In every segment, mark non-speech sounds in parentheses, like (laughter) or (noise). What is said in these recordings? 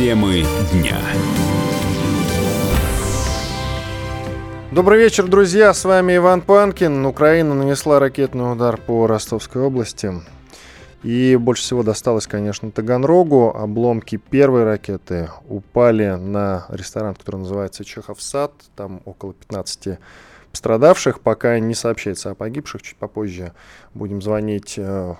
Темы дня. Добрый вечер, друзья. С вами Иван Панкин. Украина нанесла ракетный удар по Ростовской области. И больше всего досталось, конечно, Таганрогу. Обломки первой ракеты упали на ресторан, который называется Чехов сад. Там около 15 пострадавших. Пока не сообщается о погибших. Чуть попозже будем звонить э,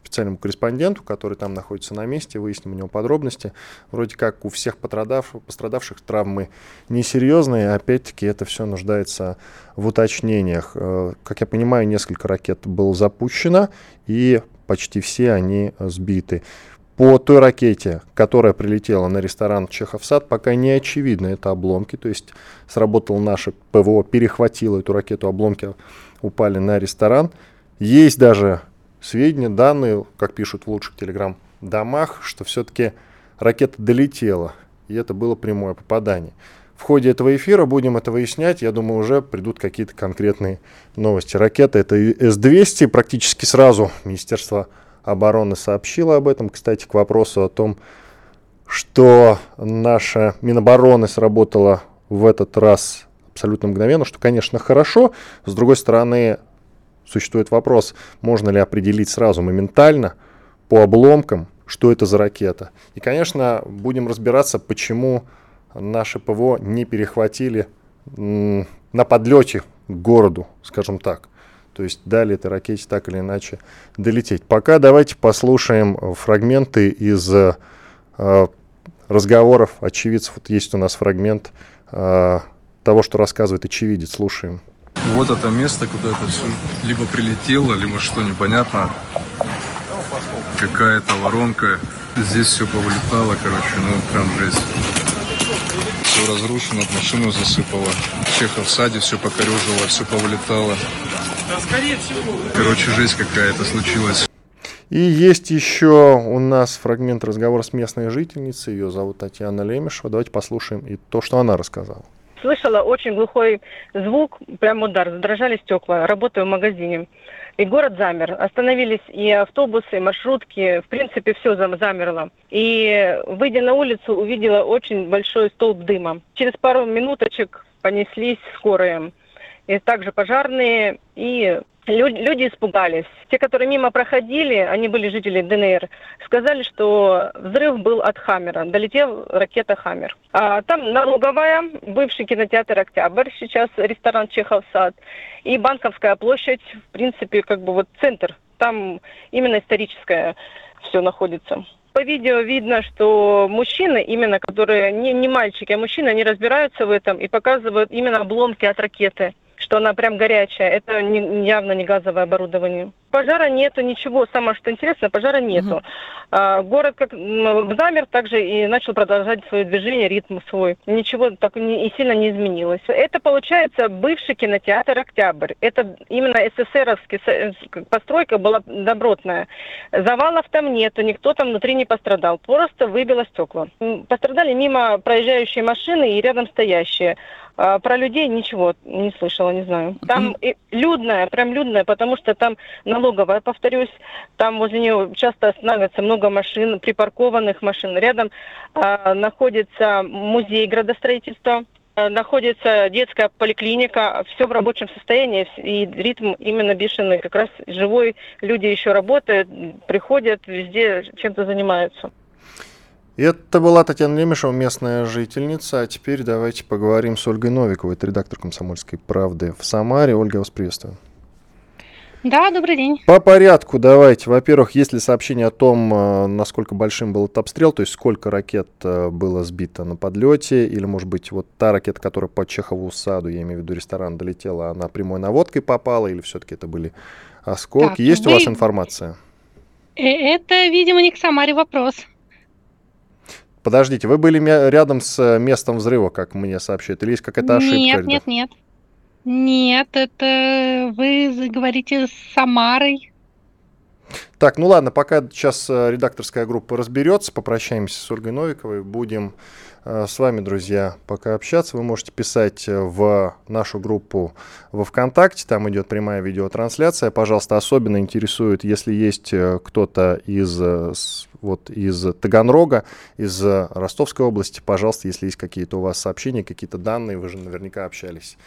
специальному корреспонденту, который там находится на месте, выясним у него подробности. Вроде как у всех пострадавших, пострадавших травмы несерьезные, опять-таки это все нуждается в уточнениях. Э, как я понимаю, несколько ракет было запущено, и почти все они сбиты. По той ракете, которая прилетела на ресторан Чехов сад, пока не очевидно, это обломки. То есть сработал наше ПВО, перехватило эту ракету, обломки упали на ресторан. Есть даже сведения, данные, как пишут в лучших телеграм-домах, что все-таки ракета долетела, и это было прямое попадание. В ходе этого эфира будем это выяснять. Я думаю, уже придут какие-то конкретные новости. Ракета это С-200. Практически сразу Министерство обороны сообщило об этом. Кстати, к вопросу о том, что наша Минобороны сработала в этот раз абсолютно мгновенно, что, конечно, хорошо. С другой стороны, существует вопрос, можно ли определить сразу моментально по обломкам, что это за ракета. И, конечно, будем разбираться, почему наши ПВО не перехватили на подлете к городу, скажем так. То есть дали этой ракете так или иначе долететь. Пока давайте послушаем фрагменты из э, разговоров очевидцев. Вот есть у нас фрагмент э, того, что рассказывает очевидец. Слушаем. Вот это место, куда это все либо прилетело, либо что непонятно. Какая-то воронка. Здесь все повылетало, короче, ну прям жесть все разрушено, машину засыпало. Чехов в саде все покорежило, все повылетало. Короче, жесть какая-то случилась. И есть еще у нас фрагмент разговора с местной жительницей. Ее зовут Татьяна Лемешева. Давайте послушаем и то, что она рассказала. Слышала очень глухой звук, прям удар, задрожали стекла. Работаю в магазине. И город замер. Остановились и автобусы, и маршрутки. В принципе, все замерло. И, выйдя на улицу, увидела очень большой столб дыма. Через пару минуточек понеслись скорые. И также пожарные и люди испугались. Те, которые мимо проходили, они были жители ДНР, сказали, что взрыв был от Хаммера, долетел ракета Хаммер. А там налоговая, бывший кинотеатр Октябрь, сейчас ресторан Чехов сад, и Банковская площадь, в принципе, как бы вот центр. Там именно историческое все находится. По видео видно, что мужчины, именно которые не, не мальчики, а мужчины, они разбираются в этом и показывают именно обломки от ракеты что она прям горячая. Это не, явно не газовое оборудование. Пожара нету, ничего. Самое что интересно, пожара нету. Угу. А, город как замер также и начал продолжать свое движение, ритм свой. Ничего так не, и сильно не изменилось. Это получается бывший кинотеатр «Октябрь». Это именно СССРовский э, постройка была добротная. Завалов там нету, никто там внутри не пострадал. Просто выбило стекла. Пострадали мимо проезжающие машины и рядом стоящие. А, про людей ничего не слышала, не знаю. Там людная, прям людная, потому что там налоговая, повторюсь, там возле нее часто останавливается много машин, припаркованных машин. Рядом а, находится музей градостроительства, а, находится детская поликлиника, все в рабочем состоянии, и ритм именно бешеный, как раз живой, люди еще работают, приходят, везде чем-то занимаются. Это была Татьяна Лемешева, местная жительница. А теперь давайте поговорим с Ольгой Новиковой, это редактор «Комсомольской правды» в Самаре. Ольга, вас приветствую. Да, добрый день. По порядку давайте. Во-первых, есть ли сообщение о том, э, насколько большим был этот обстрел, то есть сколько ракет э, было сбито на подлете, или, может быть, вот та ракета, которая по Чехову саду, я имею в виду ресторан, долетела, она прямой наводкой попала, или все-таки это были осколки? Так, есть вы... у вас информация? Э, это, видимо, не к Самаре вопрос. Подождите, вы были рядом с местом взрыва, как мне сообщают, или есть какая-то ошибка? Нет, нет, нет. Нет, это вы говорите с Самарой. Так, ну ладно, пока сейчас э, редакторская группа разберется, попрощаемся с Ольгой Новиковой, будем э, с вами, друзья, пока общаться. Вы можете писать э, в нашу группу во ВКонтакте, там идет прямая видеотрансляция. Пожалуйста, особенно интересует, если есть кто-то из, вот, из Таганрога, из Ростовской области, пожалуйста, если есть какие-то у вас сообщения, какие-то данные, вы же наверняка общались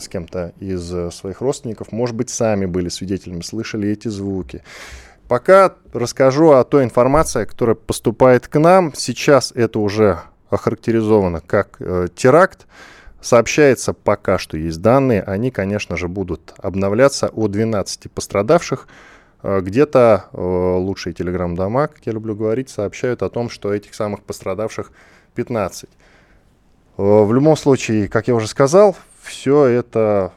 с кем-то из своих родственников, может быть, сами были свидетелями, слышали эти звуки. Пока расскажу о той информации, которая поступает к нам. Сейчас это уже охарактеризовано как э, теракт. Сообщается пока что есть данные. Они, конечно же, будут обновляться о 12 пострадавших. Э, где-то э, лучшие телеграм-дома, как я люблю говорить, сообщают о том, что этих самых пострадавших 15. Э, в любом случае, как я уже сказал, все это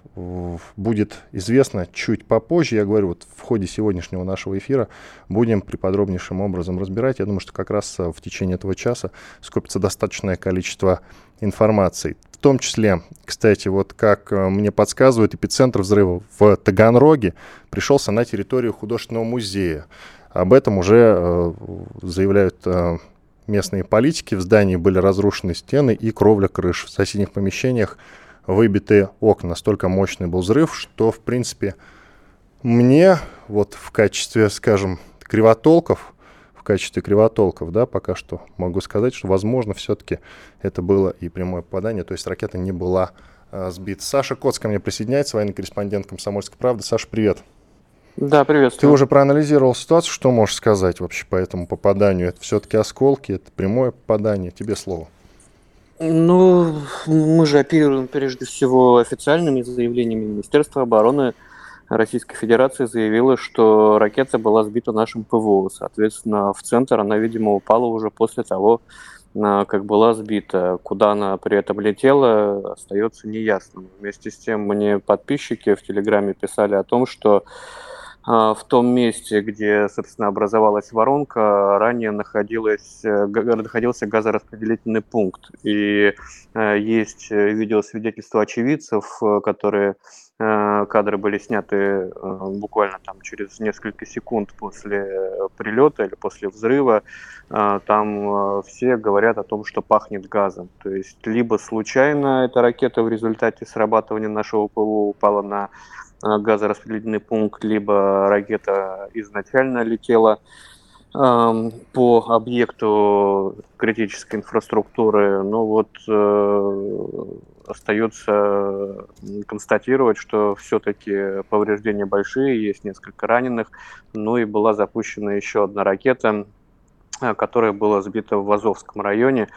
будет известно чуть попозже. Я говорю, вот в ходе сегодняшнего нашего эфира будем приподробнейшим образом разбирать. Я думаю, что как раз э, в течение этого часа скопится достаточное количество информации. В том числе, кстати, вот как э, мне подсказывают, эпицентр взрыва в Таганроге пришелся на территорию художественного музея. Об этом уже э, заявляют местные политики. В здании были разрушены стены и кровля крыш. В соседних помещениях выбитые окна. Настолько мощный был взрыв, что, в принципе, мне вот в качестве, скажем, кривотолков, в качестве кривотолков, да, пока что могу сказать, что, возможно, все-таки это было и прямое попадание, то есть ракета не была а, сбита. Саша Коц ко мне присоединяется, военный корреспондент «Комсомольской правды». Саша, привет. Да, приветствую. Ты уже проанализировал ситуацию, что можешь сказать вообще по этому попаданию? Это все-таки осколки, это прямое попадание, тебе слово. Ну, мы же оперируем прежде всего официальными заявлениями. Министерства обороны Российской Федерации заявило, что ракета была сбита нашим ПВО. Соответственно, в центр она, видимо, упала уже после того, а, как была сбита. Куда она при этом летела, остается неясным. Вместе с тем мне подписчики в Телеграме писали о том, что в том месте, где, собственно, образовалась воронка, ранее э, находился газораспределительный пункт. И э, есть э, видеосвидетельства очевидцев, которые кадры были сняты буквально там через несколько секунд после прилета или после взрыва. Там все говорят о том, что пахнет газом. То есть либо случайно эта ракета в результате срабатывания нашего ПВО упала на газораспределительный пункт, либо ракета изначально летела эм, по объекту критической инфраструктуры. Ну вот э, остается констатировать, что все-таки повреждения большие, есть несколько раненых, ну и была запущена еще одна ракета, э, которая была сбита в Азовском районе.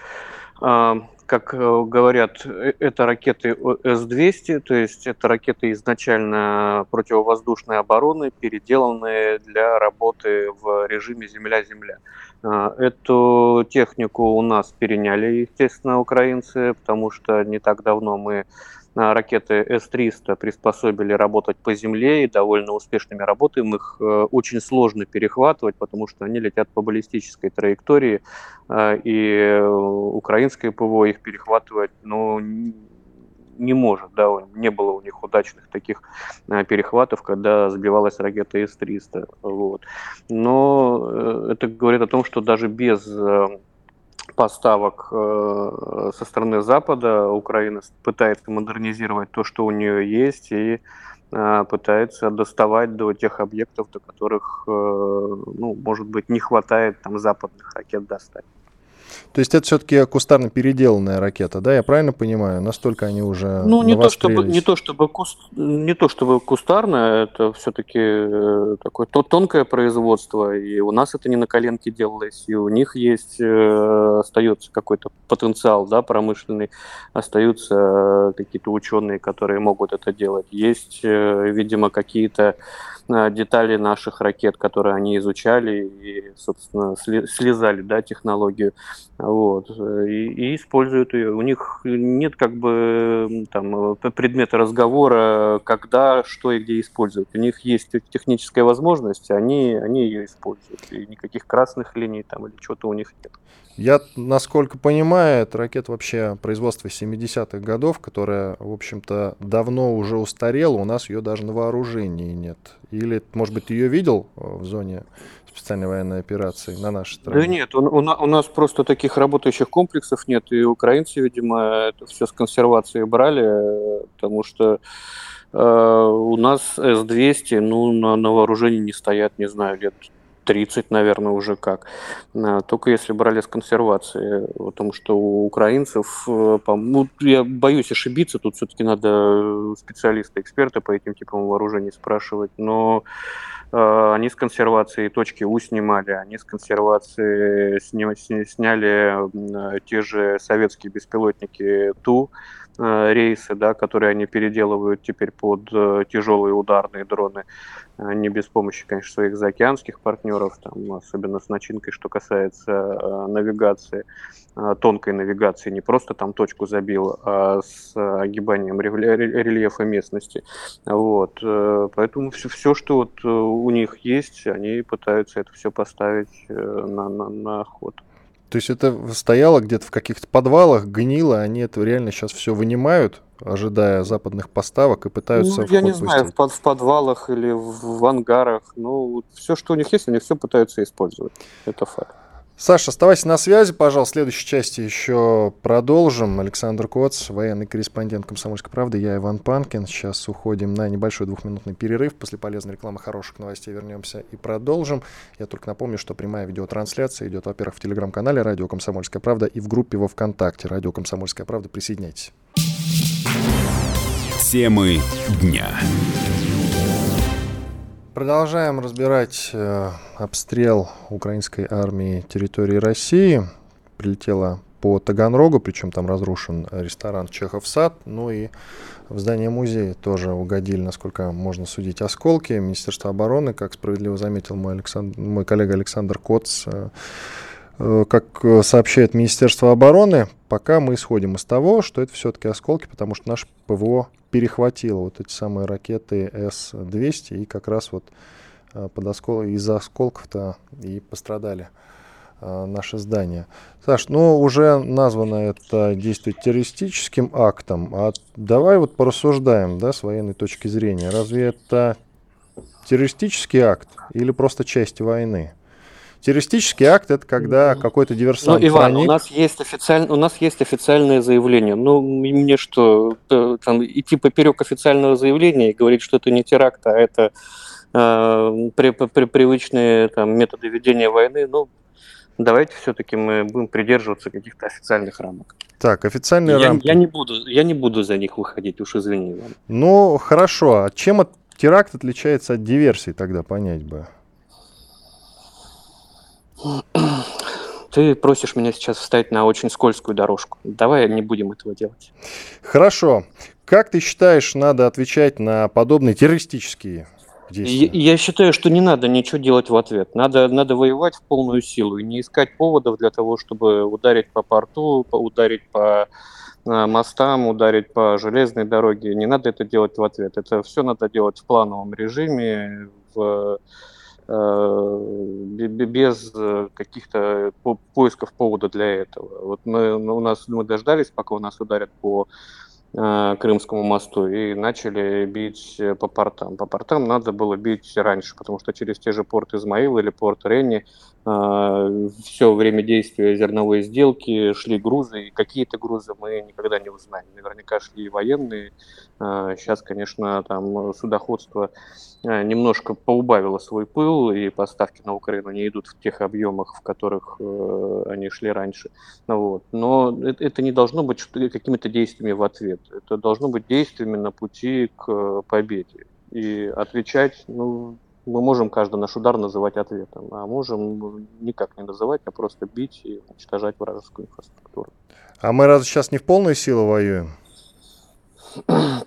Как э, говорят, э, это ракеты С-200, то есть это ракеты изначально противовоздушной обороны, переделанные для работы в режиме земля-земля. Э, эту технику у нас переняли, естественно, украинцы, потому что не так давно мы ракеты С-300 приспособили работать по земле и довольно успешными работаем. Их э, очень сложно перехватывать, потому что они летят по баллистической траектории, э, и украинское ПВО их перехватывать ну, не может, да, не было у них удачных таких э, перехватов, когда сбивалась ракета С-300, вот. Но это говорит о том, что даже без поставок э, со стороны Запада Украина пытается модернизировать то, что у нее есть, и э, пытается доставать до тех объектов, до которых, э, ну, может быть, не хватает там западных ракет достать. То есть это все-таки кустарно переделанная ракета, да? Я правильно понимаю? Настолько они уже Ну, не то чтобы, не то чтобы, куст, не то чтобы кустарное, это все-таки э, такое то, тонкое производство, и у нас это не на коленке делалось, и у них есть, э, остается какой-то потенциал, да, промышленный, остаются какие-то ученые, которые могут это делать. Есть, э, видимо, какие-то детали наших ракет, которые они изучали и, собственно, слезали, да, технологию вот, и, и используют ее. У них нет как бы там предмета разговора, когда, что и где использовать. У них есть техническая возможность, они, они ее используют. И никаких красных линий там или чего-то у них нет. Я, насколько понимаю, это ракета вообще производства 70-х годов, которая, в общем-то, давно уже устарела, у нас ее даже на вооружении нет. Или, может быть, ты ее видел э, в зоне специальной военной операции на нашей стране? Да нет, у, у, у нас просто таких работающих комплексов нет, и украинцы, видимо, это все с консервацией брали, потому что э, у нас С-200, ну, на, на вооружении не стоят, не знаю, лет 30, наверное, уже как. Э, только если брали с консервации. Потому что у украинцев, э, ну, я боюсь ошибиться, тут все-таки надо специалисты, эксперты по этим типам вооружений спрашивать, но э, они с консервации точки У снимали, они с консервации сняли те же советские беспилотники Ту, рейсы, да, которые они переделывают теперь под тяжелые ударные дроны не без помощи, конечно, своих заокеанских партнеров, там, особенно с начинкой, что касается э, навигации, э, тонкой навигации, не просто там точку забил, а с огибанием рельефа местности. Вот. Э, поэтому все, все, что вот у них есть, они пытаются это все поставить на, на, на ход. То есть это стояло где-то в каких-то подвалах, гнило, они это реально сейчас все вынимают, ожидая западных поставок и пытаются... Ну, я не знаю, в, под, в подвалах или в, в ангарах. Ну, все, что у них есть, они все пытаются использовать. Это факт. Саша, оставайся на связи, пожалуйста. В следующей части еще продолжим. Александр Коц, военный корреспондент «Комсомольской правды». Я Иван Панкин. Сейчас уходим на небольшой двухминутный перерыв. После полезной рекламы хороших новостей вернемся и продолжим. Я только напомню, что прямая видеотрансляция идет, во-первых, в телеграм-канале «Радио Комсомольская правда» и в группе во ВКонтакте «Радио Комсомольская правда». Присоединяйтесь. Темы дня. Продолжаем разбирать э, обстрел украинской армии территории России. Прилетела по Таганрогу, причем там разрушен ресторан Чехов сад, ну и в здание музея тоже угодили, насколько можно судить, осколки. Министерство обороны, как справедливо заметил мой, Александр, мой коллега Александр Коц, э, как сообщает Министерство обороны, пока мы исходим из того, что это все-таки осколки, потому что наш ПВО перехватила вот эти самые ракеты С-200, и как раз вот э, под оскол... из-за осколков-то и пострадали э, наши здания. Саш, ну уже названо это действие террористическим актом, а давай вот порассуждаем, да, с военной точки зрения. Разве это террористический акт или просто часть войны? Террористический акт это когда какой-то диверсант. Ну, Иван, проник... у нас есть официально, у нас есть официальное заявление. Ну, мне что, э, там идти поперек официального заявления и говорить, что это не теракт, а это э, при, при, привычные там, методы ведения войны, ну, давайте все-таки мы будем придерживаться каких-то официальных рамок. Так, официальные я, рамки. Я не, буду, я не буду за них выходить, уж извини. Иван. Ну, хорошо. А чем от, теракт отличается от диверсии тогда, понять бы? (clears throat) Ты просишь меня сейчас встать на очень скользкую дорожку. Давай не будем этого делать. Хорошо. Как ты считаешь, надо отвечать на подобные террористические действия? Я, я считаю, что не надо ничего делать в ответ. Надо, надо воевать в полную силу и не искать поводов для того, чтобы ударить по порту, ударить по э, мостам, ударить по железной дороге. Не надо это делать в ответ. Это все надо делать в плановом режиме, в без э, каких-то поисков повода для этого. Вот мы, у нас, мы дождались, пока у нас ударят по Э, Крымскому мосту и начали бить э, по портам. По портам надо было бить раньше, потому что через те же порт Измаил или порт Ренни э, все время действия зерновой сделки шли грузы, и какие-то грузы мы никогда не узнаем. Наверняка шли и военные. Сейчас, конечно, там судоходство немножко поубавило свой пыл, и поставки на Украину не идут в тех объемах, в которых они шли раньше. Вот. Но это не должно быть какими-то действиями в ответ ответ. Это должно быть действиями на пути к э, победе. И отвечать, ну, мы можем каждый наш удар называть ответом, а можем никак не называть, а просто бить и уничтожать вражескую инфраструктуру. А мы разве сейчас не в полную силу воюем? (clears throat)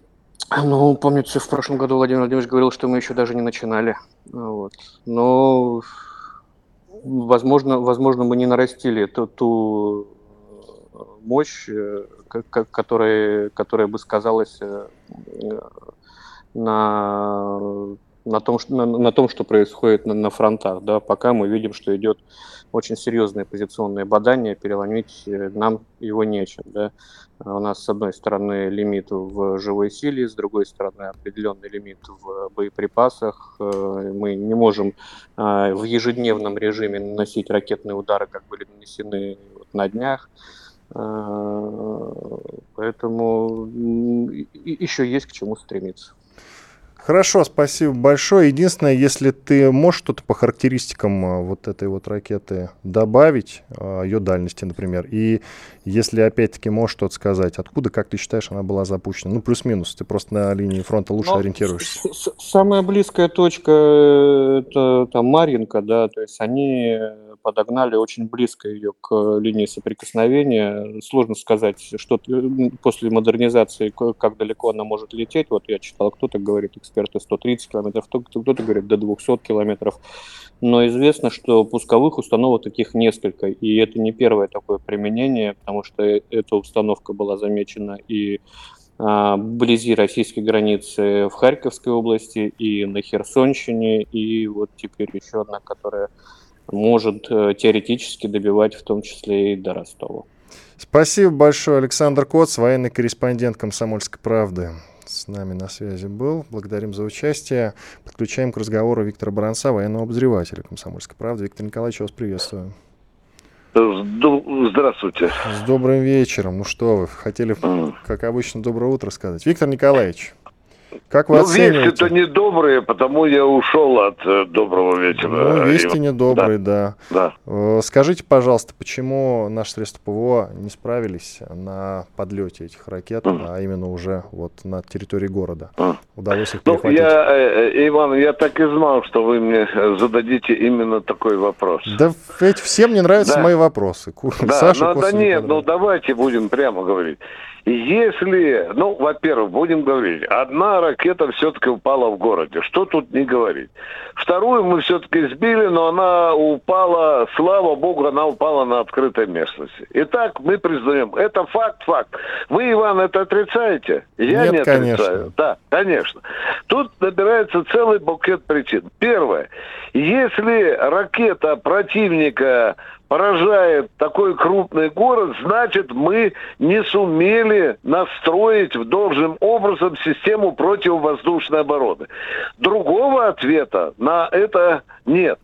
Ну, помнится, в прошлом году Владимир Владимирович говорил, что мы еще даже не начинали. Вот. Но, возможно, возможно, мы не нарастили ту, ту мощь, э, которая, которая бы сказалась э, на на том, на, на том, что происходит на, на фронтах. Да, пока мы видим, что идет очень серьезное позиционное бадание, переломить э, нам его нечем. Да. У нас, с одной стороны, лимит в живой силе, с другой стороны, определенный лимит в боеприпасах. Э, мы не можем э, в ежедневном режиме наносить ракетные удары, как были нанесены на днях. Поэтому еще есть к чему стремиться. Хорошо, спасибо большое. Единственное, если ты можешь что-то по характеристикам а, вот этой вот ракеты добавить, а, ее дальности, например, и если опять-таки можешь что-то сказать, откуда, как ты считаешь, она была запущена? Ну, плюс-минус, ты просто на линии фронта лучше Но ориентируешься. Самая близкая точка э, это там Маринка, да, то есть они подогнали очень близко ее к линии соприкосновения. Сложно сказать, что после модернизации, как далеко она может лететь. Вот я читал, кто-то говорит, эксперты 130 километров, кто-то говорит до 200 километров. Но известно, что пусковых установок таких несколько, и это не первое такое применение, потому что эта установка была замечена и а, вблизи российской границы в Харьковской области и на Херсонщине, и вот теперь еще одна, которая может э, теоретически добивать в том числе и до Ростова. Спасибо большое, Александр Коц, военный корреспондент «Комсомольской правды». С нами на связи был. Благодарим за участие. Подключаем к разговору Виктора Баранца, военного обозревателя «Комсомольской правды». Виктор Николаевич, вас приветствую. Здравствуйте. С добрым вечером. Ну что вы, хотели, как обычно, доброе утро сказать. Виктор Николаевич, как вы ну, вести-то недобрые, потому я ушел от э, доброго вечера. Ну, вести недобрые, да. да. да. Э, скажите, пожалуйста, почему наши средства ПВО не справились на подлете этих ракет, mm. а именно уже вот на территории города? Mm. Удалось их перехватить? Ну, я, э, Иван, я так и знал, что вы мне зададите именно такой вопрос. Да ведь всем не нравятся да. мои вопросы. Да, Саша ну, да нет, ну давайте будем прямо говорить. Если, ну, во-первых, будем говорить, одна ракета все-таки упала в городе. Что тут не говорить? Вторую мы все-таки сбили, но она упала, слава богу, она упала на открытой местности. Итак, мы признаем, это факт, факт. Вы, Иван, это отрицаете? Я Нет, не отрицаю. Конечно. Да, конечно. Тут набирается целый букет причин. Первое. Если ракета противника поражает такой крупный город, значит, мы не сумели настроить в должным образом систему противовоздушной обороны. Другого ответа на это нет.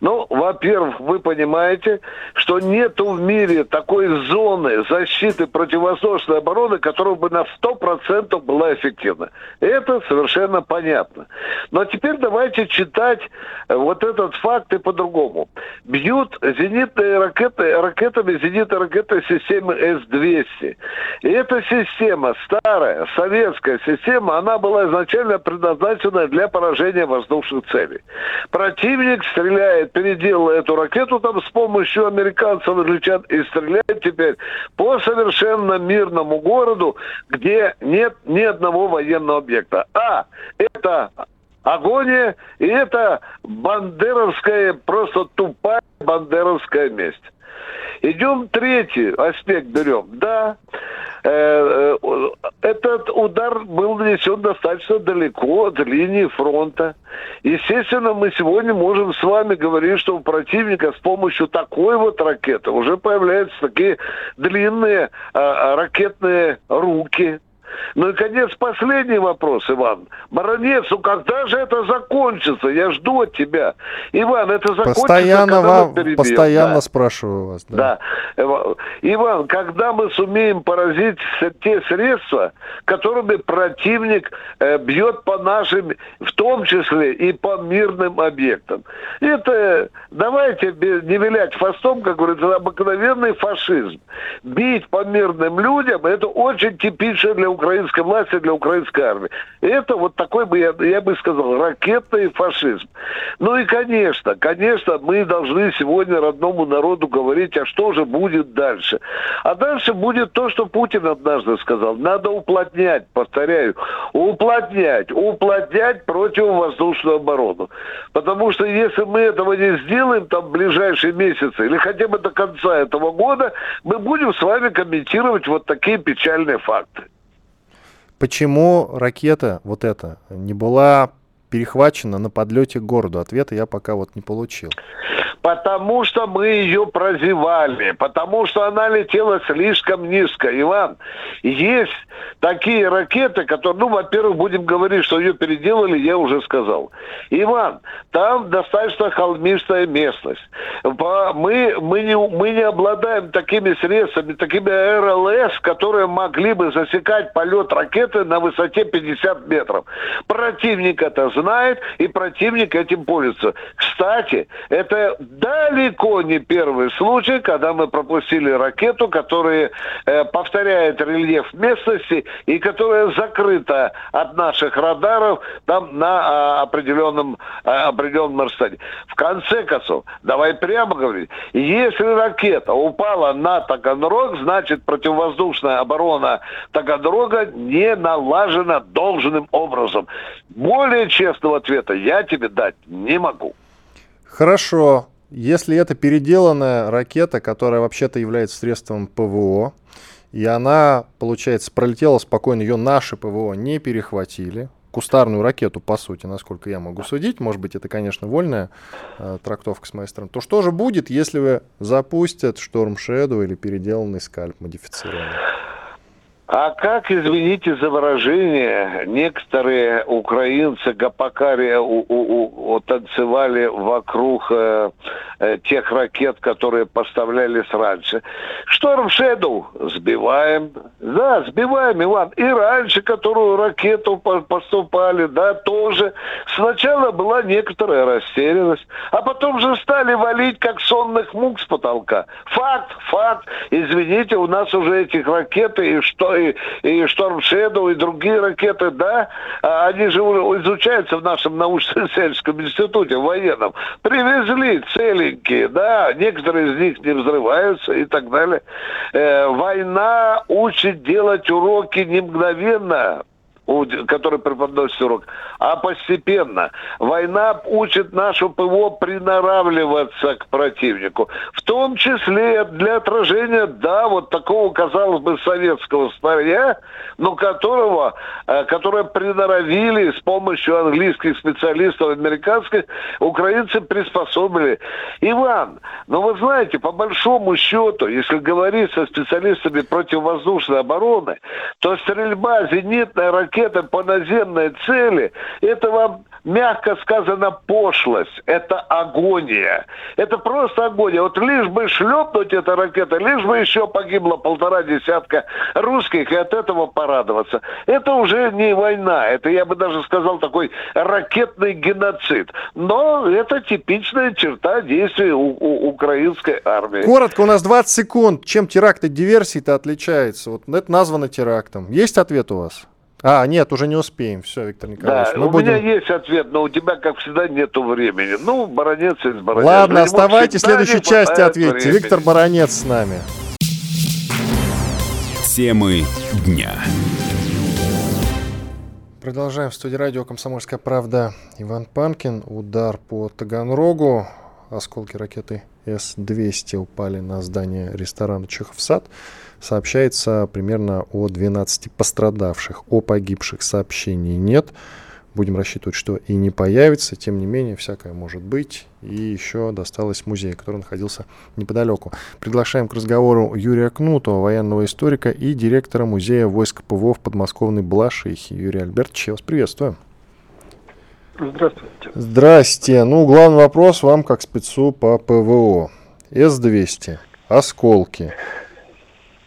Ну, во-первых, вы понимаете, что нет в мире такой зоны защиты противовоздушной обороны, которая бы на 100% была эффективна. Это совершенно понятно. Но теперь давайте читать э, вот этот факт и по-другому. Бьют зенитные ракеты, ракетами зенитные ракеты системы С-200. И эта система, старая советская система, она была изначально предназначена для поражения воздушных целей. Противник стреляет стреляет, переделала эту ракету там с помощью американцев, англичан, и стреляет теперь по совершенно мирному городу, где нет ни одного военного объекта. А, это агония, и это бандеровская, просто тупая бандеровская месть. Идем третий аспект берем. Да, э, э, этот удар был нанесен достаточно далеко от линии фронта. Естественно, мы сегодня можем с вами говорить, что у противника с помощью такой вот ракеты уже появляются такие длинные э, ракетные руки, ну и, конец, последний вопрос, Иван. Баронец, ну когда же это закончится? Я жду от тебя. Иван, это закончится, постоянно когда вам, Постоянно да. спрашиваю вас. Да. да. Иван, когда мы сумеем поразить те средства, которыми противник э, бьет по нашим, в том числе и по мирным объектам? Это, давайте не вилять фастом, как говорится, обыкновенный фашизм. Бить по мирным людям, это очень типично для Украины украинской власти, для украинской армии. Это вот такой бы, я, я бы сказал, ракетный фашизм. Ну и, конечно, конечно, мы должны сегодня родному народу говорить, а что же будет дальше. А дальше будет то, что Путин однажды сказал. Надо уплотнять, повторяю, уплотнять, уплотнять противовоздушную оборону. Потому что если мы этого не сделаем там в ближайшие месяцы, или хотя бы до конца этого года, мы будем с вами комментировать вот такие печальные факты почему ракета вот эта не была перехвачена на подлете к городу? Ответа я пока вот не получил. Потому что мы ее прозевали, потому что она летела слишком низко. Иван, есть такие ракеты, которые, ну, во-первых, будем говорить, что ее переделали, я уже сказал. Иван, там достаточно холмистая местность. Мы, мы, не, мы не обладаем такими средствами, такими РЛС, которые могли бы засекать полет ракеты на высоте 50 метров. Противник это знает, и противник этим пользуется. Кстати, это далеко не первый случай, когда мы пропустили ракету, которая э, повторяет рельеф местности и которая закрыта от наших радаров там на а, определенном, а, определенном расстоянии. В конце концов, давай прямо говорить, если ракета упала на Таганрог, значит противовоздушная оборона Таганрога не налажена должным образом. Более честного ответа я тебе дать не могу. Хорошо. Если это переделанная ракета, которая вообще-то является средством ПВО, и она, получается, пролетела спокойно, ее наши ПВО не перехватили, кустарную ракету, по сути, насколько я могу судить, может быть, это, конечно, вольная э, трактовка с моей стороны, то что же будет, если вы запустят Storm Shadow или переделанный скальп модифицированный? А как, извините за выражение, некоторые украинцы гапакари у, у, танцевали вокруг э, э, тех ракет, которые поставлялись раньше. Шторм Шэдоу сбиваем. Да, сбиваем, Иван. И раньше, которую ракету поступали, да, тоже. Сначала была некоторая растерянность, а потом же стали валить, как сонных мук с потолка. Факт, факт. Извините, у нас уже этих ракет и что и, и Шторм Шэдоу, и другие ракеты, да, а они же изучаются в нашем научно-исследовательском институте военном. Привезли целенькие, да, некоторые из них не взрываются и так далее. Э, война учит делать уроки не мгновенно, который преподносит урок, а постепенно. Война учит нашу ПВО приноравливаться к противнику. В том числе для отражения, да, вот такого, казалось бы, советского старья, но которого, э, которое приноровили с помощью английских специалистов, американских, украинцы приспособили. Иван, ну вы знаете, по большому счету, если говорить со специалистами противовоздушной обороны, то стрельба зенитной ракеты по наземной цели, это вам мягко сказано пошлость, это агония. Это просто агония. Вот лишь бы шлепнуть эта ракета, лишь бы еще погибло полтора десятка русских и от этого порадоваться. Это уже не война, это я бы даже сказал такой ракетный геноцид. Но это типичная черта действий у, у украинской армии. Коротко, у нас 20 секунд. Чем теракт от диверсии-то отличается? Вот это названо терактом. Есть ответ у вас? А, нет, уже не успеем. Все, Виктор Николаевич. Да, мы у будем... меня есть ответ, но у тебя, как всегда, нету времени. Ну, Баранец из Баранец. Ладно, Ему оставайтесь, в следующей части ответьте. Времени. Виктор Баранец с нами. Темы дня. Продолжаем в студии радио «Комсомольская правда». Иван Панкин. Удар по Таганрогу. Осколки ракеты С-200 упали на здание ресторана «Чехов-Сад» сообщается примерно о 12 пострадавших. О погибших сообщений нет. Будем рассчитывать, что и не появится. Тем не менее, всякое может быть. И еще досталось музею, который находился неподалеку. Приглашаем к разговору Юрия Кнутова, военного историка и директора музея войск ПВО в подмосковной Балашихе. Юрий Альбертович, я вас приветствую. Здравствуйте. Здрасте. Ну, главный вопрос вам как спецу по ПВО. С-200. Осколки.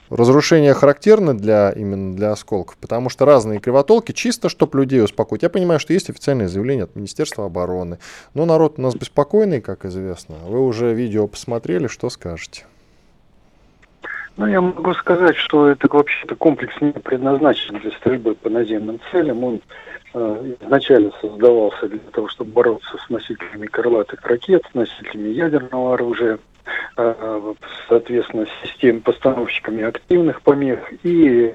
Разрушения характерны для, именно для осколков, потому что разные кривотолки, чисто чтобы людей успокоить. Я понимаю, что есть официальное заявление от Министерства обороны, но народ у нас беспокойный, как известно. Вы уже видео посмотрели, что скажете? Ну, я могу сказать, что это вообще-то комплекс не предназначен для стрельбы по наземным целям. Он э, изначально создавался для того, чтобы бороться с носителями крылатых ракет, с носителями ядерного оружия. Э, соответственно, систем постановщиками активных помех и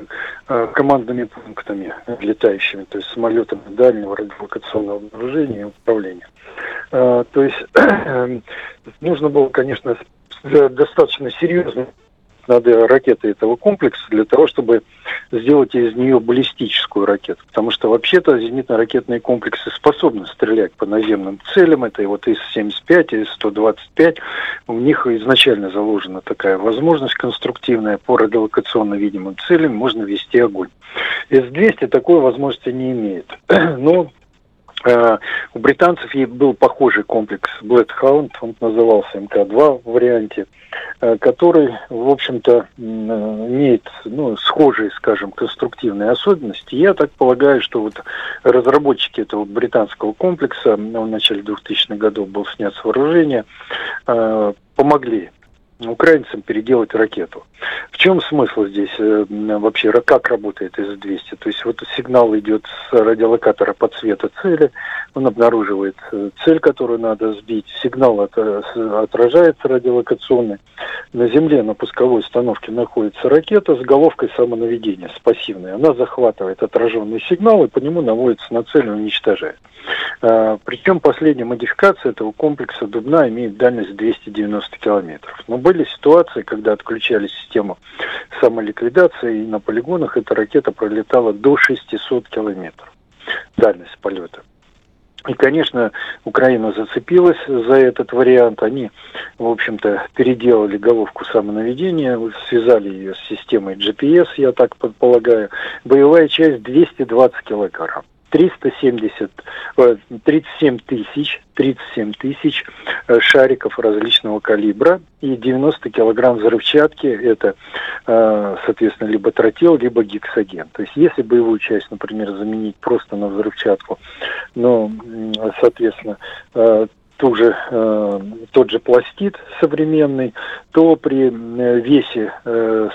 э, командными пунктами летающими, то есть самолетами дальнего радиолокационного обнаружения и управления. Э, то есть (clears throat) нужно было, конечно, достаточно серьезно над ракетой этого комплекса для того, чтобы сделать из нее баллистическую ракету. Потому что вообще-то зенитно-ракетные комплексы способны стрелять по наземным целям. Это и вот ИС-75, и ИС-125. У них изначально заложена такая возможность конструктивная по радиолокационно видимым целям. Можно вести огонь. С-200 такой возможности не имеет. (clears throat) Но у британцев был похожий комплекс Bloodhound, он назывался МК-2 в варианте, э, который, в общем-то, имеет ну, схожие, скажем, конструктивные особенности. Я так полагаю, что вот разработчики этого британского комплекса, в начале 2000-х годов был снят с вооружения, э, помогли украинцам переделать ракету. В чем смысл здесь э, вообще, как работает С-200? То есть вот сигнал идет с радиолокатора по цвету цели, он обнаруживает э, цель, которую надо сбить, сигнал от, отражается радиолокационный. На Земле на пусковой установке находится ракета с головкой самонаведения, с пассивной. Она захватывает отраженный сигнал и по нему наводится на цель и уничтожает. Причем последняя модификация этого комплекса Дубна имеет дальность 290 километров. Но были ситуации, когда отключали систему самоликвидации, и на полигонах эта ракета пролетала до 600 километров. Дальность полета. И, конечно, Украина зацепилась за этот вариант. Они, в общем-то, переделали головку самонаведения, связали ее с системой GPS, я так предполагаю. Боевая часть 220 килограмм. 370, 37 э, тысяч, 37 тысяч э, шариков различного калибра и 90 килограмм взрывчатки. Это, э, соответственно, либо тротил, либо гексоген. То есть, если боевую часть, например, заменить просто на взрывчатку, но, соответственно, ту же, тот же пластид современный, то при весе,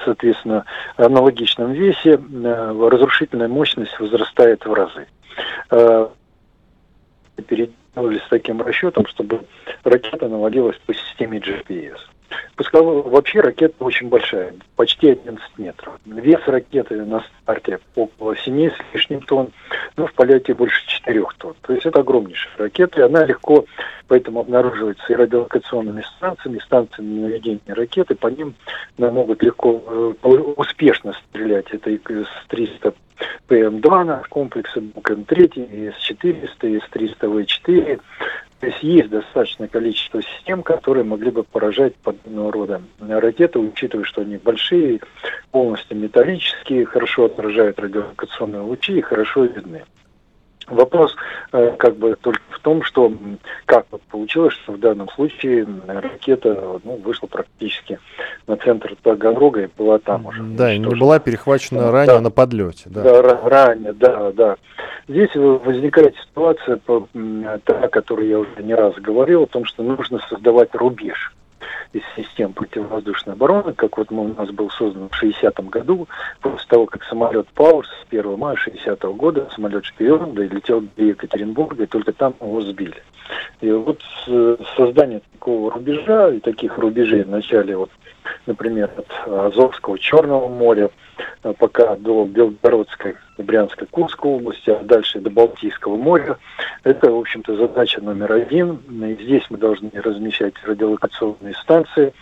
соответственно, аналогичном весе, разрушительная мощность возрастает в разы. Э, переделали с таким расчетом, чтобы ракета наводилась по системе GPS. Пусковая, вообще ракета очень большая, почти 11 метров. Вес ракеты на старте около 7 с лишним тонн, но в полете больше 4 тонн. То есть это огромнейшая ракета, и она легко поэтому обнаруживается и радиолокационными станциями, и станциями наведения ракеты, по ним могут легко, э, успешно стрелять. Это и С-300 ПМ-2 на комплексе БУК-М3, С-400, С-300В4. То есть есть достаточное количество систем, которые могли бы поражать подобного рода ракеты, учитывая, что они большие, полностью металлические, хорошо отражают радиолокационные лучи и хорошо видны. Вопрос э, как бы только в том, что как вот получилось, что в данном случае ракета ну, вышла практически на центр Таганрога и была там уже. Да, и не была перехвачена да, ранее да, на подлете. Да. да, ранее, да, да. Здесь возникает ситуация, та, о которой я уже не раз говорил, о том, что нужно создавать рубеж из систем противовоздушной обороны, как вот мы, у нас был создан в 60-м году, после того, как самолет Пауэрс с 1 мая 60-го года, самолет шпион, долетел до Екатеринбурга, и только там его сбили. И вот создание такого рубежа и таких рубежей в начале вот например, от Азовского, Черного моря, э, пока до Белгородской, Брянской, Курской области, а дальше до Балтийского моря. Это, в общем-то, задача номер один. И здесь мы должны размещать радиолокационные станции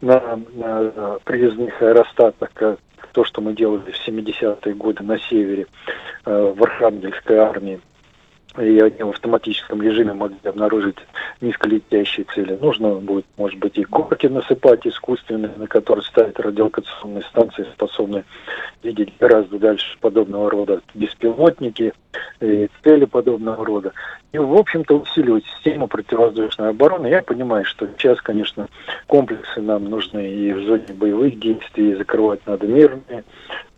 на, на привязных аэростатах, как то, что мы делали в 70-е годы на севере э, в Архангельской армии и они в автоматическом режиме могли обнаружить низколетящие цели. Нужно будет, может быть, и горки насыпать искусственные, на которые ставят радиолокационные станции, способные видеть гораздо дальше подобного рода беспилотники и цели подобного рода. И, в общем-то, усиливать систему противовоздушной обороны. Я понимаю, что сейчас, конечно, комплексы нам нужны и в зоне боевых действий, и закрывать надо мирные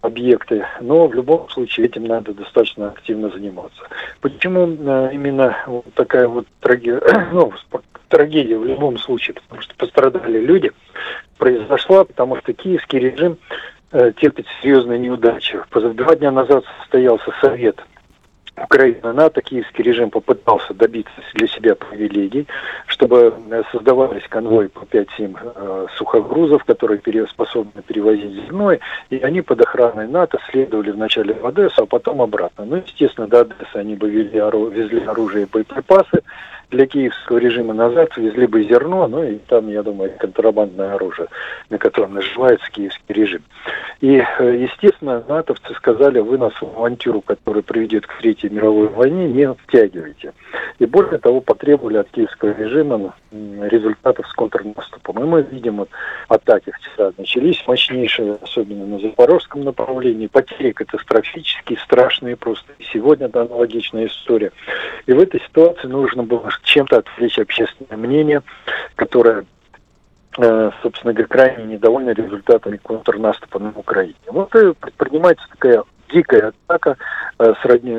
объекты, но в любом случае этим надо достаточно активно заниматься. Почему э, именно вот такая вот трагедия, (clears throat) ну, трагедия в любом случае, потому что пострадали люди, произошла, потому что киевский режим э, терпит серьезные неудачи. Два дня назад состоялся совет Украина, НАТО, киевский режим попытался добиться для себя привилегий, чтобы э, создавались конвои по 5-7 э, сухогрузов, которые способны перевозить зерно, и они под охраной НАТО следовали вначале в Одессу, а потом обратно. Ну, естественно, до Одессы они бы везли, оружие и боеприпасы, для киевского режима назад везли бы зерно, ну и там, я думаю, контрабандное оружие, на котором наживается киевский режим. И, э, естественно, натовцы сказали, вы нас в авантюру, которая приведет к Третьей мировой войне, не втягивайте. И более того, потребовали от киевского режима результатов с контрнаступом. И мы видим, вот, атаки вчера начались мощнейшие, особенно на запорожском направлении, потери катастрофические, страшные просто. И сегодня это аналогичная история. И в этой ситуации нужно было чем-то отвлечь общественное мнение, которое э, собственно говоря, крайне недовольны результатами контрнаступа на Украине. Вот предпринимается такая дикая атака, э, сродни,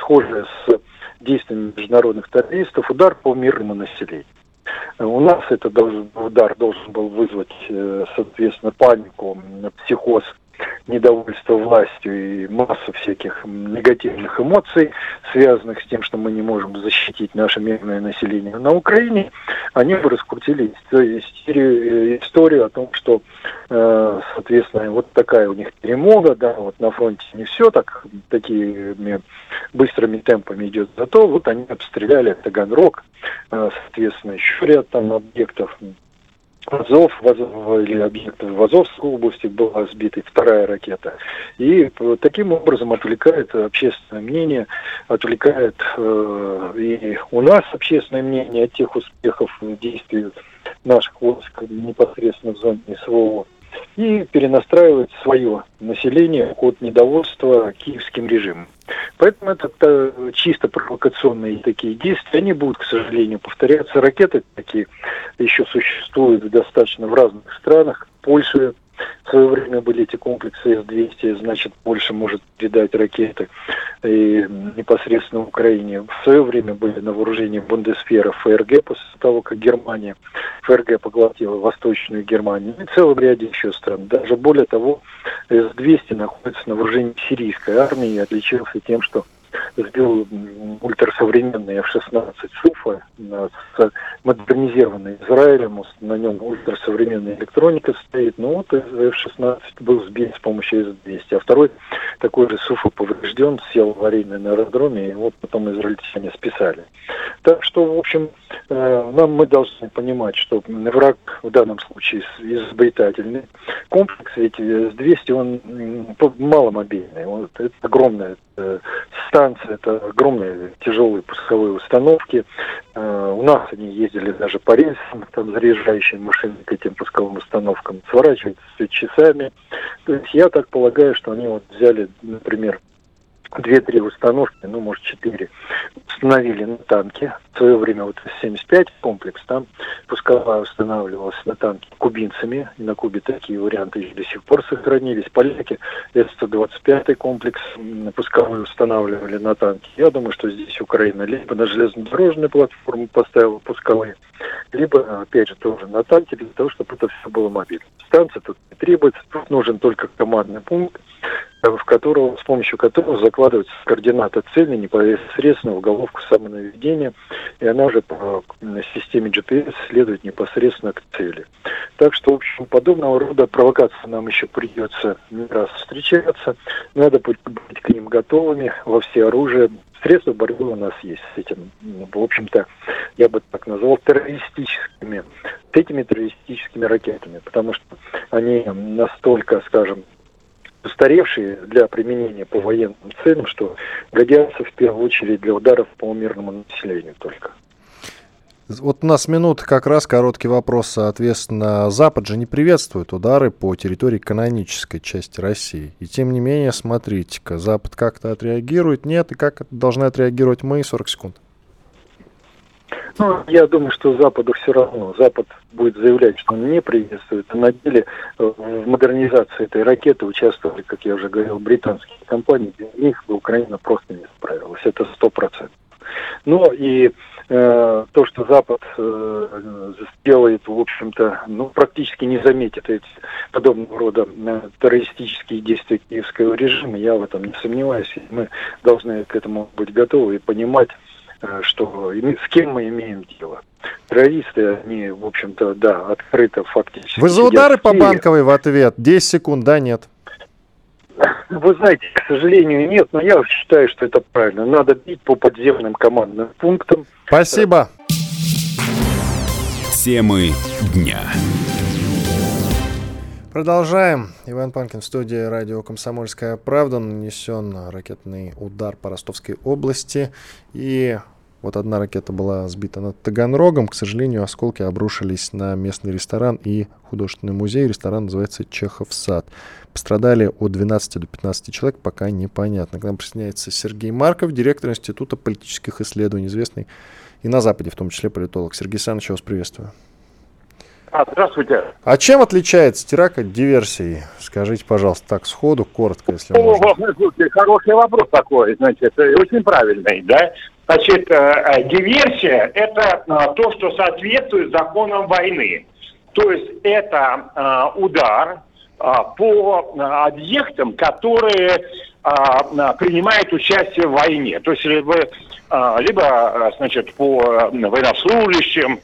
схожая с действиями международных террористов, удар по мирному населению. У нас этот удар должен был вызвать, э, соответственно, панику, психоз недовольство властью и массу всяких негативных эмоций, связанных с тем, что мы не можем защитить наше мирное население. На Украине, они бы раскрутили историю, э, историю о том, что, э, соответственно, вот такая у них перемога, да, вот на фронте не все так, такими быстрыми темпами идет, зато вот они обстреляли Таганрог, э, соответственно, еще ряд там объектов, Азов, или объектов в Азовской области была сбита вторая ракета. И таким образом отвлекает общественное мнение, отвлекает э, и у нас общественное мнение от тех успехов действий наших войск непосредственно в зоне СВО и перенастраивает свое население от недовольства киевским режимом. Поэтому это, это чисто провокационные такие действия. Они будут, к сожалению, повторяться. Ракеты такие еще существуют достаточно в разных странах. Польша в свое время были эти комплексы С-200, значит, Польша может передать ракеты и непосредственно Украине. В свое время были на вооружении Бундесфера ФРГ после того, как Германия, ФРГ поглотила Восточную Германию и целом ряде еще стран. Даже более того, С-200 находится на вооружении сирийской армии и отличился тем, что сбил ультрасовременный F-16 Суфа, модернизированный Израилем, на нем ультрасовременная электроника стоит, ну вот F-16 был сбит с помощью С-200, а второй такой же Суфа поврежден, сел в аварийный на аэродроме, и вот потом израильтяне списали. Так что, в общем, э, нам мы должны понимать, что враг в данном случае изобретательный. Комплекс ведь С-200, он маломобильный, вот, это огромная э, станция, это огромные тяжелые пусковые установки. Э, у нас они ездили даже по рельсам, там заряжающие машины к этим пусковым установкам, сворачиваются часами. То есть я так полагаю, что они вот взяли, например, две-три установки, ну, может, четыре, установили на танке. В свое время вот 75 комплекс, там пусковая устанавливалась на танке кубинцами. И на Кубе такие варианты до сих пор сохранились. Поляки С-125 комплекс пусковой устанавливали на танке. Я думаю, что здесь Украина либо на железнодорожную платформу поставила пусковые, либо, опять же, тоже на танке, для того, чтобы это все было мобильно. Станция тут не требуется, тут нужен только командный пункт, в которого, с помощью которого закладываются координаты цели непосредственно в головку самонаведения, и она уже по системе GPS следует непосредственно к цели. Так что, в общем, подобного рода провокации нам еще придется не раз встречаться. Надо быть, к ним готовыми во все оружие. Средства борьбы у нас есть с этим, в общем-то, я бы так назвал, террористическими, с этими террористическими ракетами, потому что они настолько, скажем, устаревшие для применения по военным целям, что годятся в первую очередь для ударов по мирному населению только. Вот у нас минута как раз короткий вопрос. Соответственно, Запад же не приветствует удары по территории канонической части России. И тем не менее, смотрите-ка, Запад как-то отреагирует, нет, и как должны отреагировать мы? 40 секунд. Ну, я думаю, что Западу все равно. Запад будет заявлять, что он не приветствует. А на деле э, в модернизации этой ракеты участвовали, как я уже говорил, британские компании. Без них бы Украина просто не справилась. Это сто процентов. Но и э, то, что Запад э, сделает, в общем-то, ну, практически не заметит эти подобного рода э, террористические действия киевского режима, я в этом не сомневаюсь. Мы должны к этому быть готовы и понимать, что с кем мы имеем дело. Террористы, они, в общем-то, да, открыто фактически. Вы за удары по банковой в ответ? 10 секунд, да, нет? Вы знаете, к сожалению, нет, но я считаю, что это правильно. Надо бить по подземным командным пунктам. Спасибо. Темы дня. Продолжаем. Иван Панкин в студии радио «Комсомольская правда». Нанесен ракетный удар по Ростовской области. И вот одна ракета была сбита над Таганрогом. К сожалению, осколки обрушились на местный ресторан и художественный музей. Ресторан называется «Чехов сад». Пострадали от 12 до 15 человек, пока непонятно. К нам присоединяется Сергей Марков, директор Института политических исследований, известный и на Западе, в том числе политолог. Сергей Александрович, вас приветствую. А, здравствуйте. А чем отличается теракт от диверсии? Скажите, пожалуйста, так сходу, коротко, если О, можно. хороший вопрос такой, значит, э, очень правильный, да? Значит, э, э, диверсия – это то, что соответствует законам войны. То есть это удар по объектам, которые принимают участие в войне. То есть либо, либо значит, по военнослужащим,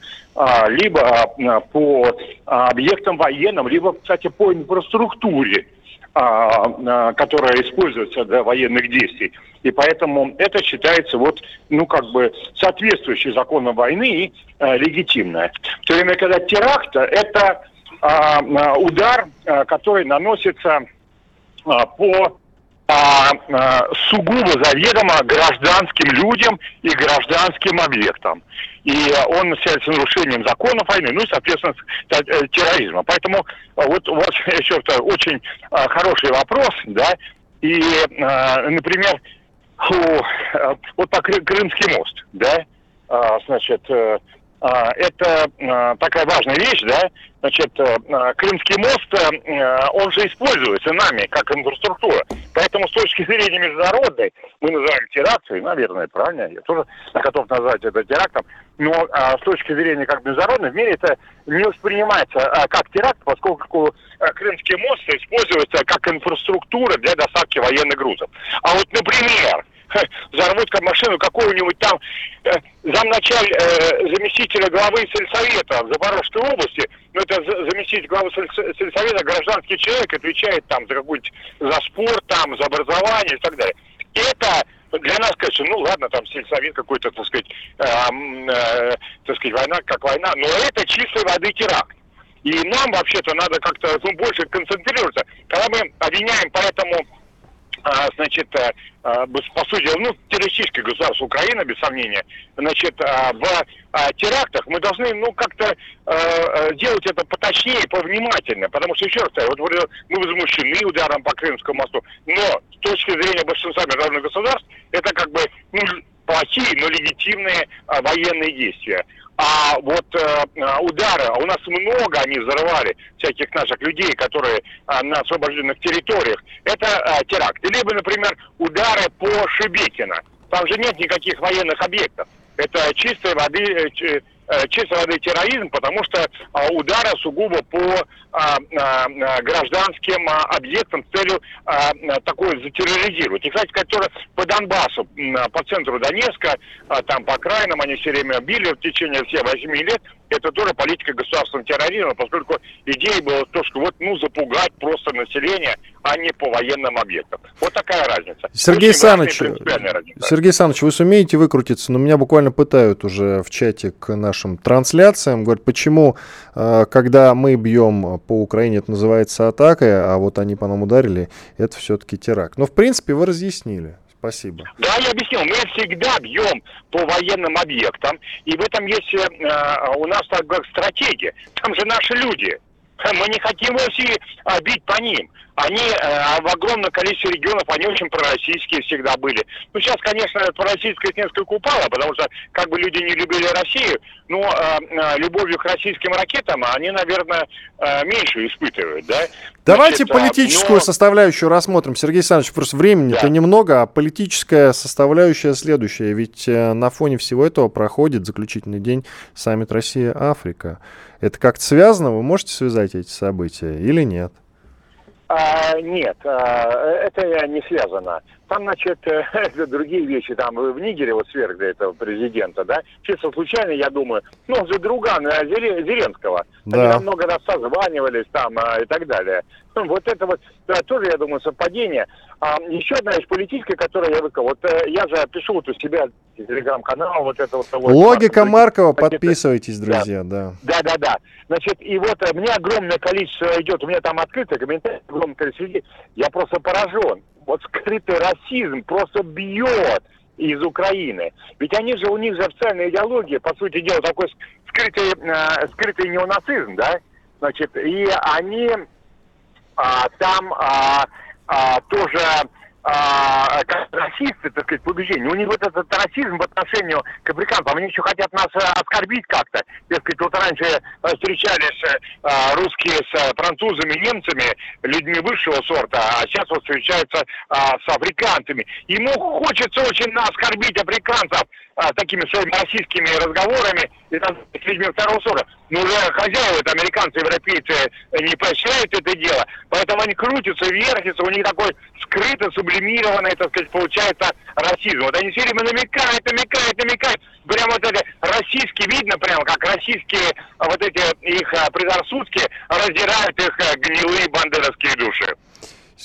либо а, по а, объектам военным, либо, кстати, по инфраструктуре, а, а, которая используется для военных действий. И поэтому это считается вот, ну, как бы соответствующей законам войны и а, легитимное. В то время, когда теракт – это а, а, удар, а, который наносится а, по а, а, сугубо заведомо гражданским людям и гражданским объектам. И а, он является нарушением законов войны, ну и, соответственно, э, терроризма. Поэтому вот, вот (laughs) еще это очень хороший вопрос, да, и, например, вот по Кры- Крымский мост, да, а, значит, э, это а, такая важная вещь, да, значит, э, а, Крымский мост, э, он же используется нами как инфраструктура. Поэтому с точки зрения международной, мы называем теракцией, наверное, правильно, я тоже готов назвать это терактом, но а, с точки зрения как международной, в мире это не воспринимается а, как теракт, поскольку а, Крымский мост используется как инфраструктура для доставки военных грузов. А вот, например, взорвут машину какую-нибудь там э, замначаль, э, заместителя главы сельсовета в Запорожской области, ну это за- заместитель главы сельс- сельсовета, гражданский человек, отвечает там за какой-нибудь, за спорт там, за образование и так далее. Это для нас, конечно, ну ладно, там сельсовет какой-то, так сказать, э, э, так сказать, война как война, но это чистой воды теракт. И нам вообще-то надо как-то ну, больше концентрироваться. Когда мы обвиняем поэтому значит, э, б- по сути, ну, террористическое государство Украина, без сомнения, значит, а, в а, терактах мы должны, ну, как-то э, э, делать это поточнее, повнимательнее, потому что, еще раз, говорю, вот мы возмущены ударом по Крымскому мосту, но с точки зрения большинства международных государств, это как бы, ну, плохие, но легитимные а, военные действия. А вот э, а, удары, а у нас много они взорвали всяких наших людей, которые а, на освобожденных территориях, это а, теракт. Либо, например, удары по Шебекино. Там же нет никаких военных объектов. Это чистой воды, э, э, чистой воды терроризм, потому что а, удары сугубо по а, а, гражданским объектам с целью такое затерроризировать. И, кстати, которые по Донбассу, по центру Донецка, там по окраинам они все время били в течение всех 8 лет, это тоже политика государственного терроризма, поскольку идея была то, что вот, ну, запугать просто население, а не по военным объектам. Вот такая разница. Сергей Очень Саныч, разница. Сергей Саныч, вы сумеете выкрутиться? Но меня буквально пытают уже в чате к нашим трансляциям. Говорят, почему, э, когда мы бьем по Украине, это называется атакой, а вот они по нам ударили, это все-таки теракт. Но, в принципе, вы разъяснили. Спасибо. Да, я объяснил. Мы всегда бьем по военным объектам, и в этом есть э, у нас так как стратегия. Там же наши люди. Мы не хотим вовсе а, бить по ним. Они э, в огромном количестве регионов, они очень пророссийские всегда были. Ну, сейчас, конечно, пророссийскость несколько упала, потому что как бы люди не любили Россию, но э, э, любовью к российским ракетам они, наверное, э, меньше испытывают, да? Давайте Значит, а, политическую но- составляющую рассмотрим. Сергей Александрович, просто времени-то Да. немного, а политическая составляющая следующая. Ведь э, на фоне всего этого проходит заключительный день саммит Россия-Африка. Это как-то связано? Вы можете связать эти события или нет? А, нет, а, это не связано. там, значит, э, (laughs) другие вещи, там в Нигере вот свергли этого президента, да, чисто случайно, я думаю, ну, он же друган э, Зеленского, да. они там много раз созванивались там э, и так далее. Вот это вот да, тоже, я думаю, совпадение. А, еще одна вещь политическая, которую я выкал. Вот э, я же пишу вот у себя телеграм-канал, вот это вот. Логика Маркова, подписывайтесь, друзья, да. Да, да, да. Значит, и вот э, мне огромное количество идет, у меня там открытый комментарий, огромное количество людей. Я просто поражен вот скрытый расизм просто бьет из Украины. Ведь они же, у них же официальная идеология, по сути дела, такой скрытый, э, скрытый неонацизм, да? Значит, и они а, там а, а, тоже а, расисты, так сказать, побеждение. У них вот этот расизм в отношении к африканцам, они еще хотят нас э, оскорбить как-то. Дескать, вот раньше э, встречались э, русские с французами, немцами, людьми высшего сорта, а сейчас вот встречаются с африканцами. Ему хочется очень оскорбить африканцев такими своими российскими разговорами и там, с людьми второго сорта. Но уже хозяева, это американцы, европейцы не поощряют это дело, поэтому они крутятся, вертятся, у них такой скрыто сублимированный, так сказать, получается расизм. Вот они все время намекают, намекают, намекают. Прямо вот это российский, видно прямо, как российские вот эти их а, предрассудки раздирают их а, гнилые бандеровские души.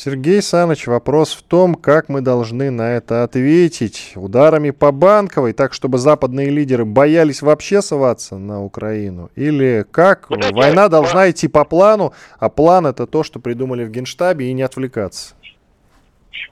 Сергей Саныч, вопрос в том, как мы должны на это ответить. Ударами по банковой, так чтобы западные лидеры боялись вообще соваться на Украину? Или как вот война должна идти по плану, а план это то, что придумали в Генштабе, и не отвлекаться?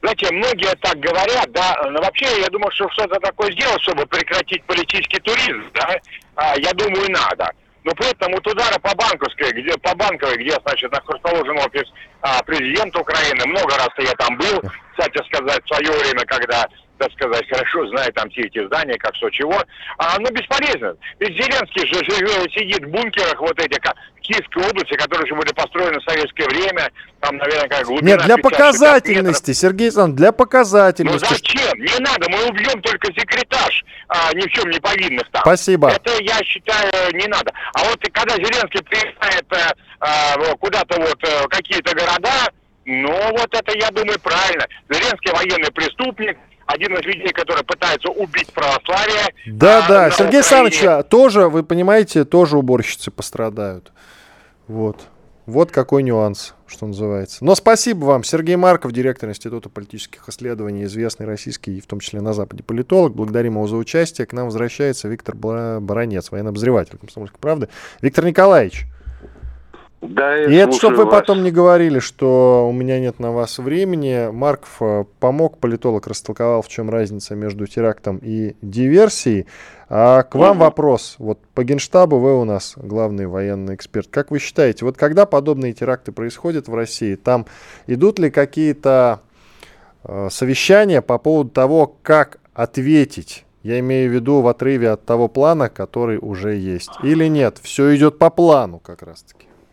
Знаете, многие так говорят, да, но вообще я думаю, что что-то такое сделать, чтобы прекратить политический туризм, да, а, я думаю, надо. При этом вот удары по банковской, где по банковой, где, значит, расположен офис а, президента Украины, много раз я там был, кстати сказать, в свое время, когда так сказать, хорошо знает там все эти здания, как что чего. А оно бесполезно. Ведь Зеленский же живет, сидит в бункерах вот этих в Киевской области, которые же были построены в советское время. Там, наверное, как глубина Нет, для показательности, Сергей Александрович, для показательности. Ну зачем? Не надо, мы убьем только секретарь а, ни в чем не повинных там. Спасибо. Это, я считаю, не надо. А вот когда Зеленский приезжает а, а, куда-то вот а, какие-то города, ну, вот это, я думаю, правильно. Зеленский военный преступник, один из людей, который пытается убить православие. Да, а, да, Сергей Александрович, а, тоже, вы понимаете, тоже уборщицы пострадают. Вот. Вот какой нюанс, что называется. Но спасибо вам. Сергей Марков, директор Института политических исследований, известный российский, в том числе на Западе, политолог. Благодарим его за участие. К нам возвращается Виктор Баранец, военный обозреватель комсомольской правды. Виктор Николаевич. Да, и это, чтобы вы потом не говорили, что у меня нет на вас времени. Марков э, помог, политолог растолковал, в чем разница между терактом и диверсией. А к вам угу. вопрос. Вот по Генштабу вы у нас главный военный эксперт. Как вы считаете, вот когда подобные теракты происходят в России, там идут ли какие-то э, совещания по поводу того, как ответить я имею в виду в отрыве от того плана, который уже есть. Или нет, все идет по плану как раз-таки.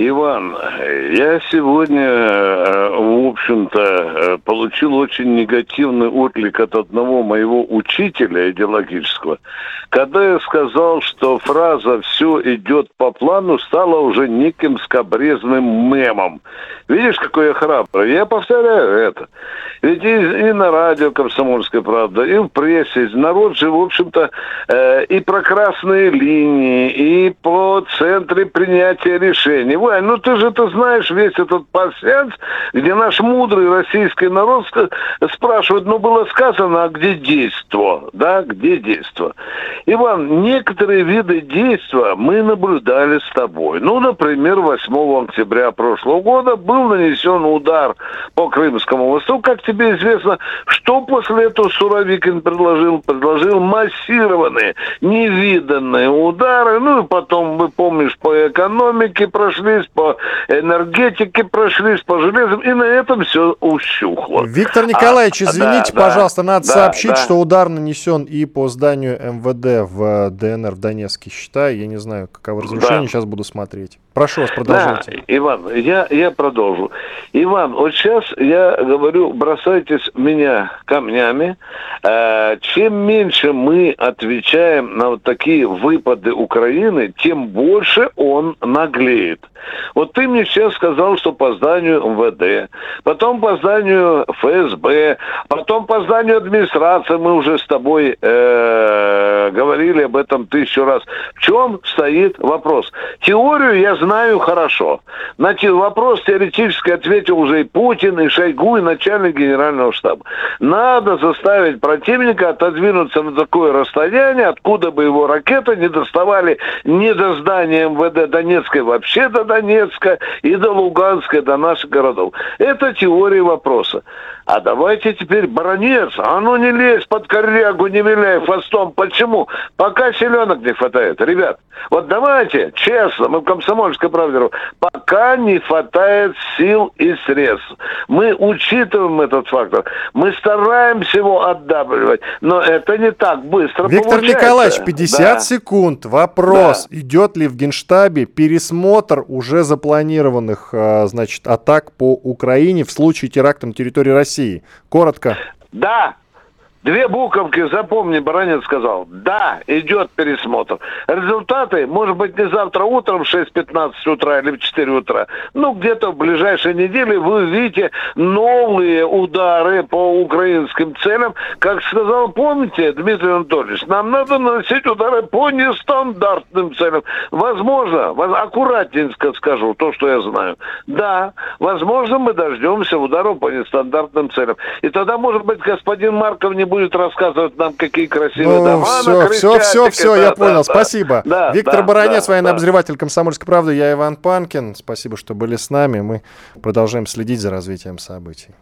Иван, я сегодня, э, в общем-то, э, получил очень негативный отклик от одного моего учителя идеологического, когда я сказал, что фраза «все идет по плану» стала уже неким скобрезным мемом. Видишь, какой я храбрый? Я повторяю это. Ведь и, и на радио «Комсомольская правда», и в прессе народ же, в общем-то, э, и про красные линии, и по центре принятия решений. Вань, ну ты же это знаешь весь этот пассианс, где наш мудрый российский народ спрашивает, ну было сказано, а где действо? Да, где действо? Иван, некоторые виды действия мы наблюдали с тобой. Ну, например, 8 октября прошлого года был нанесен удар по Крымскому мосту, как тебе известно, что после этого Суровикин предложил? Предложил массированные, невиданные удары. Ну и потом, вы помнишь, по экономике прошлись, по энергетике прошлись, по железам, и на этом все ущухло. Виктор Николаевич, а, извините, да, пожалуйста, надо да, сообщить, да. что удар нанесен и по зданию МВД в ДНР в Донецке, считаю. Я не знаю, каковы разрушения, да. сейчас буду смотреть. Прошу вас, продолжайте. Да, Иван, я, я продолжу. Иван, вот сейчас я говорю, бросайтесь меня камнями. Э, чем меньше мы отвечаем на вот такие выпады Украины, тем больше он наглеет. Вот ты мне сейчас сказал, что по зданию МВД, потом по зданию ФСБ, потом по зданию администрации, мы уже с тобой э, говорили об этом тысячу раз. В чем стоит вопрос? Теорию я знаю хорошо. На вопрос теоретически ответил уже и Путин, и Шойгу, и начальник генерального штаба. Надо заставить противника отодвинуться на такое расстояние, откуда бы его ракеты не доставали ни до здания МВД Донецкой, вообще до Донецка, и до Луганска, до наших городов. Это теория вопроса. А давайте теперь баронец, а ну не лезь под корягу, не виляй хвостом. Почему? Пока селенок не хватает. Ребят, вот давайте, честно, мы в комсомольской правде, пока не хватает сил и средств. Мы учитываем этот фактор. Мы стараемся его отдавливать, но это не так быстро Виктор получается. Николаевич, 50 Да. секунд. Вопрос. Идет ли в Генштабе пересмотр уже запланированных, а, значит, атак по Украине в случае теракта на территории России? Коротко. Да, Две буковки, запомни, Баранец сказал. Да, идет пересмотр. Результаты, может быть, не завтра утром в 6.15 утра или в 4 утра, ну, где-то в ближайшей неделе вы увидите новые удары по украинским целям. Как сказал, помните, Дмитрий Анатольевич, нам надо наносить удары по нестандартным целям. Возможно, воз- аккуратненько скажу то, что я знаю. Да, возможно, мы дождемся ударов по нестандартным целям. И тогда, может быть, господин Марков не будет рассказывать нам, какие красивые Ну, дома все, все, все, все, Да, я да, понял. да. Спасибо. Да, Виктор да, Баранец, да, военный да. обозреватель «Комсомольской правды». Я Иван Панкин. Спасибо, что были с нами. Мы продолжаем следить за развитием событий.